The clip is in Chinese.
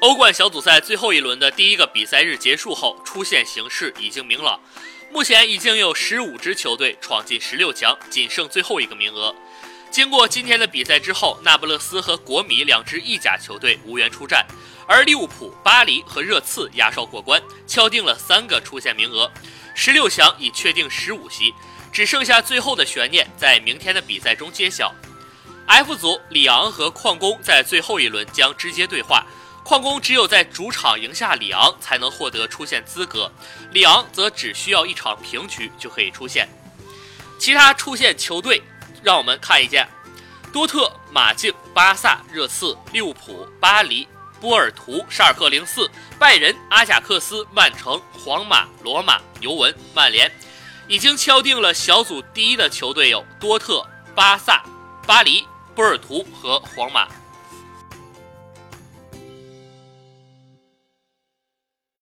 欧冠小组赛最后一轮的第一个比赛日结束后，出线形势已经明朗。目前已经有十五支球队闯进十六强，仅剩最后一个名额。经过今天的比赛之后，那不勒斯和国米两支意甲球队无缘出战，而利物浦、巴黎和热刺压哨过关，敲定了三个出线名额。十六强已确定十五席，只剩下最后的悬念在明天的比赛中揭晓。F 组，里昂和矿工在最后一轮将直接对话。矿工只有在主场赢下里昂，才能获得出线资格；里昂则只需要一场平局就可以出线。其他出线球队，让我们看一下：多特、马竞、巴萨、热刺、利物浦、巴黎、波尔图、沙尔克零四、拜仁、阿贾克斯、曼城、皇马、罗马、尤文、曼联。已经敲定了小组第一的球队有多特、巴萨、巴黎、波尔图和皇马。